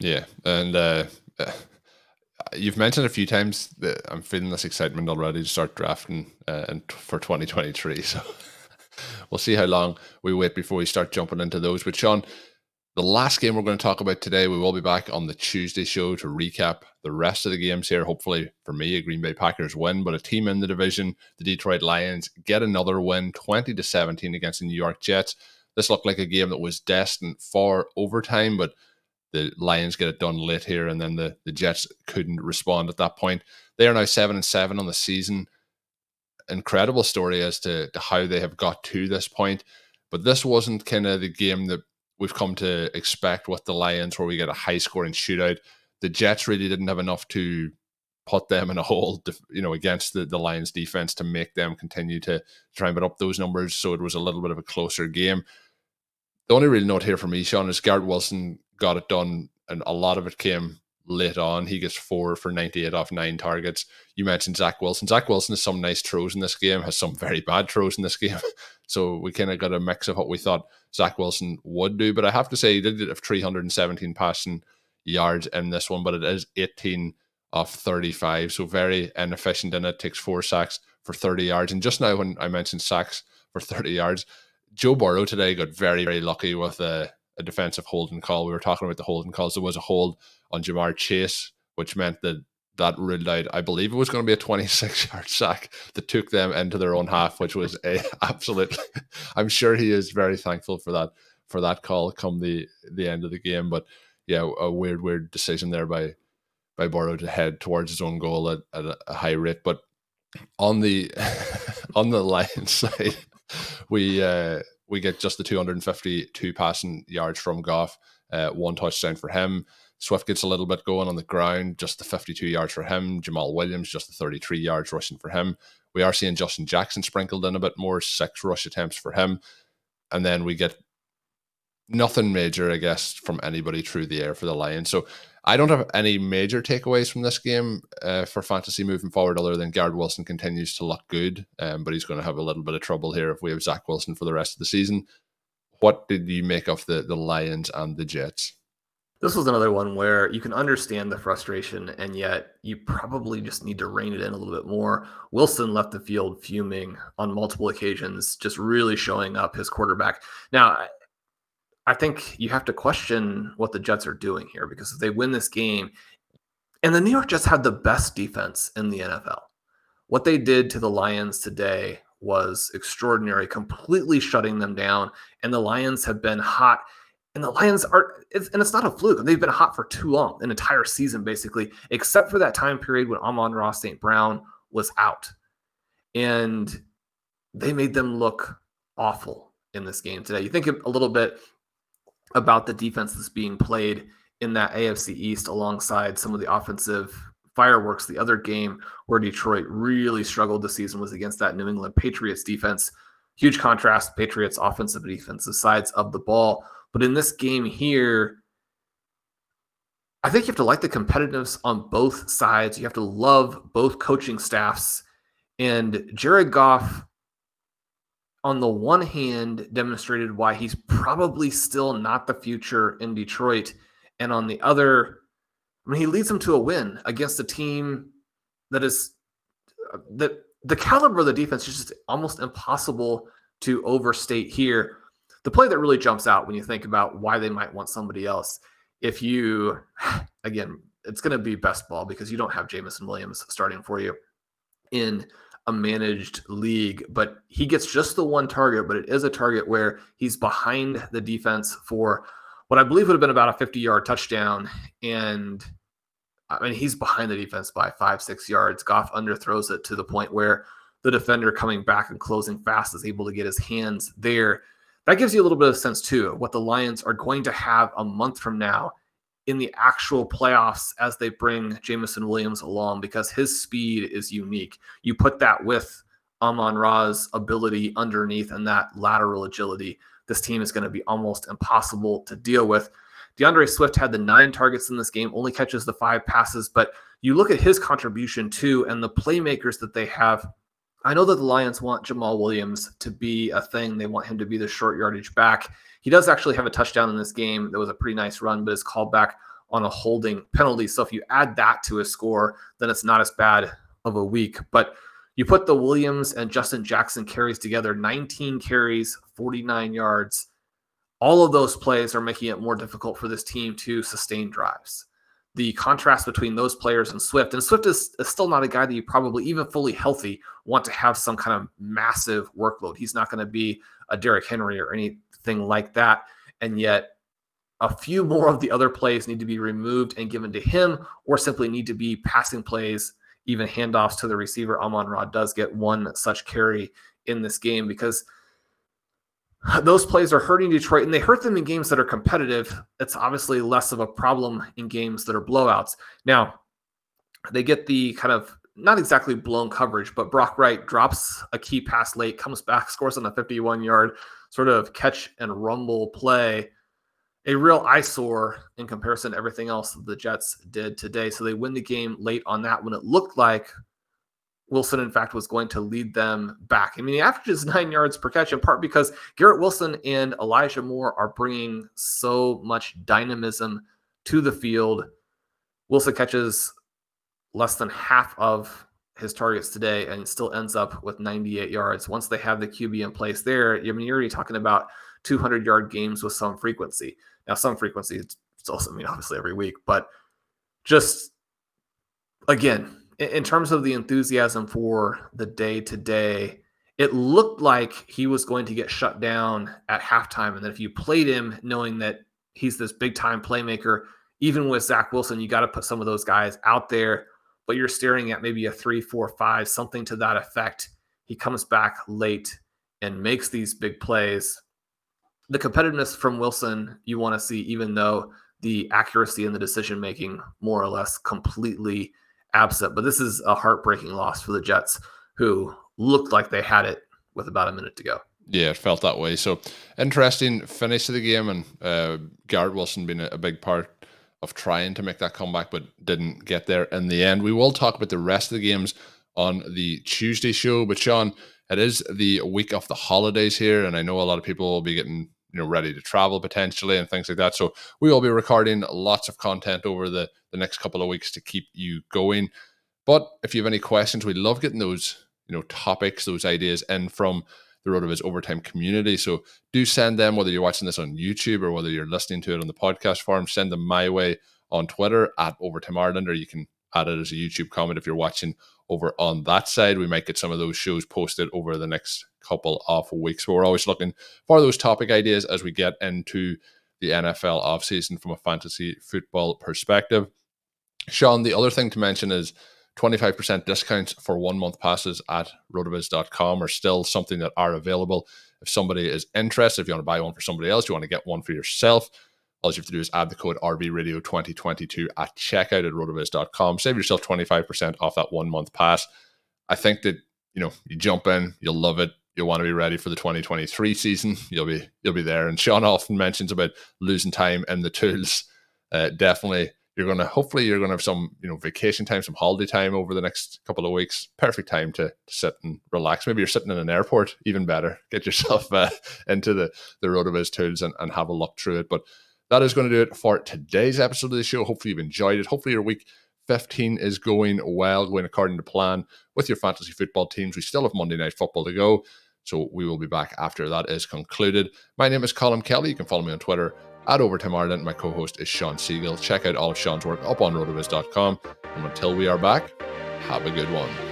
Yeah. And uh, you've mentioned a few times that I'm feeling this excitement already to start drafting uh, and for 2023. So we'll see how long we wait before we start jumping into those. But Shawn, the last game we're going to talk about today, we will be back on the Tuesday show to recap the rest of the games here. Hopefully, for me, a Green Bay Packers win, but a team in the division, the Detroit Lions, get another win, twenty to seventeen against the New York Jets. This looked like a game that was destined for overtime, but the Lions get it done late here, and then the, the Jets couldn't respond at that point. They are now seven and seven on the season incredible story as to, to how they have got to this point. But this wasn't kind of the game that we've come to expect with the Lions, where we get a high scoring shootout. The Jets really didn't have enough to put them in a hole, you know, against the, the Lions defense to make them continue to try and put up those numbers. So it was a little bit of a closer game. The only real note here for me, Sean, is Garrett Wilson got it done, and a lot of it came late on. He gets four for 98 off nine targets. You mentioned Zach Wilson. Zach Wilson has some nice throws in this game, has some very bad throws in this game. so we kind of got a mix of what we thought Zach Wilson would do. But I have to say, he did have 317 passing yards in this one, but it is 18 off 35. So very inefficient in it. Takes four sacks for 30 yards. And just now, when I mentioned sacks for 30 yards, Joe Burrow today got very, very lucky with a, a defensive holding call. We were talking about the holding calls. There was a hold on Ja'Marr Chase, which meant that that ruled out, I believe it was going to be a 26 yard sack that took them into their own half, which was a absolutely, I'm sure he is very thankful for that, for that call come the, the end of the game. But yeah, a weird, weird decision there by, by Burrow to head towards his own goal at, at a high rate. But on the, on the Lions side, we, uh, we get just the 252 passing yards from Goff, uh, one touchdown for him. Swift gets a little bit going on the ground, just the 52 yards for him. Jamaal Williams, just the 33 yards rushing for him. We are seeing Justin Jackson sprinkled in a bit more, six rush attempts for him. And then we get nothing major, I guess, from anybody through the air for the Lions. So I don't have any major takeaways from this game uh, for fantasy moving forward, other than Garrett Wilson continues to look good, um, but he's going to have a little bit of trouble here if we have Zach Wilson for the rest of the season. What did you make of the the Lions and the Jets? This was another one where you can understand the frustration and yet you probably just need to rein it in a little bit more. Wilson left the field fuming on multiple occasions, just really showing up his quarterback. Now, I think you have to question what the Jets are doing here because if they win this game, and the New York Jets had the best defense in the NFL. What they did to the Lions today was extraordinary, completely shutting them down. And the Lions have been hot and the Lions are, it's, and it's not a fluke. They've been hot for too long, an entire season basically, except for that time period when Amon-Ra St. Brown was out. And they made them look awful in this game today. You think a little bit about the defense that's being played in that AFC East alongside some of the offensive fireworks. The other game where Detroit really struggled this season was against that New England Patriots defense. Huge contrast, Patriots offensive and defensive sides of the ball. But in this game here, I think you have to like the competitiveness on both sides. You have to love both coaching staffs. And Jared Goff, on the one hand, demonstrated why he's probably still not the future in Detroit. And on the other, I mean, he leads them to a win against a team that is uh, that the caliber of the defense is just almost impossible to overstate here. The play that really jumps out when you think about why they might want somebody else if you, again, it's going to be best ball because you don't have Jameson Williams starting for you in a managed league, but he gets just the one target, but it is a target where he's behind the defense for what I believe would have been about a 50 yard touchdown. And I mean, he's behind the defense by five, six yards. Goff underthrows it to the point where the defender coming back and closing fast is able to get his hands there that gives you a little bit of sense too what the Lions are going to have a month from now in the actual playoffs as they bring Jameson Williams along because his speed is unique. You put that with Amon Ra's ability underneath and that lateral agility. This team is going to be almost impossible to deal with. D'Andre Swift had the nine targets in this game, only catches the five passes, but you look at his contribution too and the playmakers that they have I know that the Lions want Jamaal Williams to be a thing. They want him to be the short yardage back. He does actually have a touchdown in this game. That was a pretty nice run, but is called back on a holding penalty. So if you add that to his score, then it's not as bad of a week. But you put the Williams and Justin Jackson carries together 19 carries, 49 yards. All of those plays are making it more difficult for this team to sustain drives the contrast between those players and Swift. And Swift is, is, still not a guy that you probably, even fully healthy, want to have some kind of massive workload. He's not going to be a Derrick Henry or anything like that. And yet, a few more of the other plays need to be removed and given to him, or simply need to be passing plays, even handoffs to the receiver. Amon Ra does get one such carry in this game because – those plays are hurting Detroit and they hurt them in games that are competitive. It's obviously less of a problem in games that are blowouts. Now, they get the kind of not exactly blown coverage, but Brock Wright drops a key pass late, comes back, scores on a 51 yard sort of catch and rumble play. A real eyesore in comparison to everything else that the Jets did today. So they win the game late on that when it looked like Wilson, in fact, was going to lead them back. I mean, he averages nine yards per catch in part because Garrett Wilson and Elijah Moore are bringing so much dynamism to the field. Wilson catches less than half of his targets today and still ends up with 98 yards. Once they have the QB in place there, I mean, you're already talking about 200 yard games with some frequency. Now, some frequency, it's also, I mean, obviously every week, but just again, in terms of the enthusiasm for the day to day, it looked like he was going to get shut down at halftime. And that if you played him knowing that he's this big time playmaker, even with Zach Wilson, you got to put some of those guys out there, but you're staring at maybe a three, four, five, something to that effect. He comes back late and makes these big plays. The competitiveness from Wilson you want to see, even though the accuracy and the decision making more or less completely absent. But this is a heartbreaking loss for the Jets, who looked like they had it with about a minute to go. Yeah, it felt that way. So interesting finish to the game, and uh, Garrett Wilson being a, a big part of trying to make that comeback, but didn't get there in the end. We will talk about the rest of the games on the Tuesday show. But Sean, it is the week of the holidays here, and I know a lot of people will be getting you know ready to travel potentially and things like that. So we will be recording lots of content over the the next couple of weeks to keep you going. But if you have any questions, we love getting those you know topics, those ideas in from the RotoViz Overtime community. So do send them whether you're watching this on YouTube or whether you're listening to it on the podcast form. Send them my way on Twitter at Overtime Ireland, or you can add it as a YouTube comment if you're watching over on that side. We might get some of those shows posted over the next couple of weeks. But we're always looking for those topic ideas as we get into the NFL offseason from a fantasy football perspective. Sean, the other thing to mention is 25% discounts for one month passes at rotoviz.com are still something that are available. If somebody is interested, if you want to buy one for somebody else, you want to get one for yourself, all you have to do is add the code RVRadio2022 at checkout at rotoviz.com. Save yourself 25% off that one month pass. I think that, you know, you jump in, you'll love it. You'll want to be ready for the 2023 season. You'll be you'll be there. And Sean often mentions about losing time and the tools. Uh, definitely you're gonna hopefully you're gonna have some you know vacation time, some holiday time over the next couple of weeks. Perfect time to, to sit and relax. Maybe you're sitting in an airport, even better. Get yourself uh, into the the Rotoviz tools and, and have a look through it. But that is going to do it for today's episode of the show. Hopefully you've enjoyed it. Hopefully your week 15 is going well, going according to plan with your fantasy football teams. We still have Monday night football to go. So we will be back after that is concluded. My name is Colin Kelly. You can follow me on Twitter at Overtime Ireland. My co host is Sean Siegel. Check out all of Sean's work up on rotoviz.com. And until we are back, have a good one.